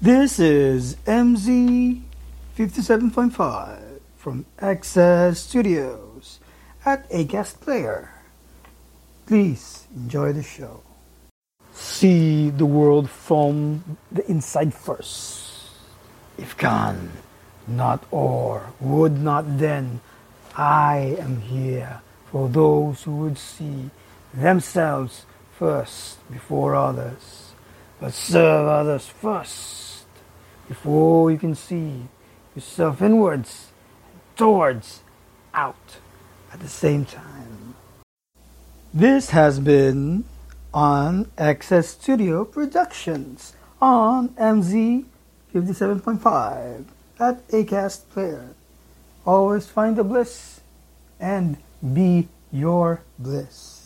This is MZ 57.5 from Access Studios at Acast Player. Please enjoy the show. See the world from the inside first. If can, not or, would not then, I am here for those who would see themselves first before others, but serve others first before you can see yourself inwards towards out at the same time. This has been on Access Studio Productions on MZ 57.5 at Acast Player. Always find the bliss and be your bliss.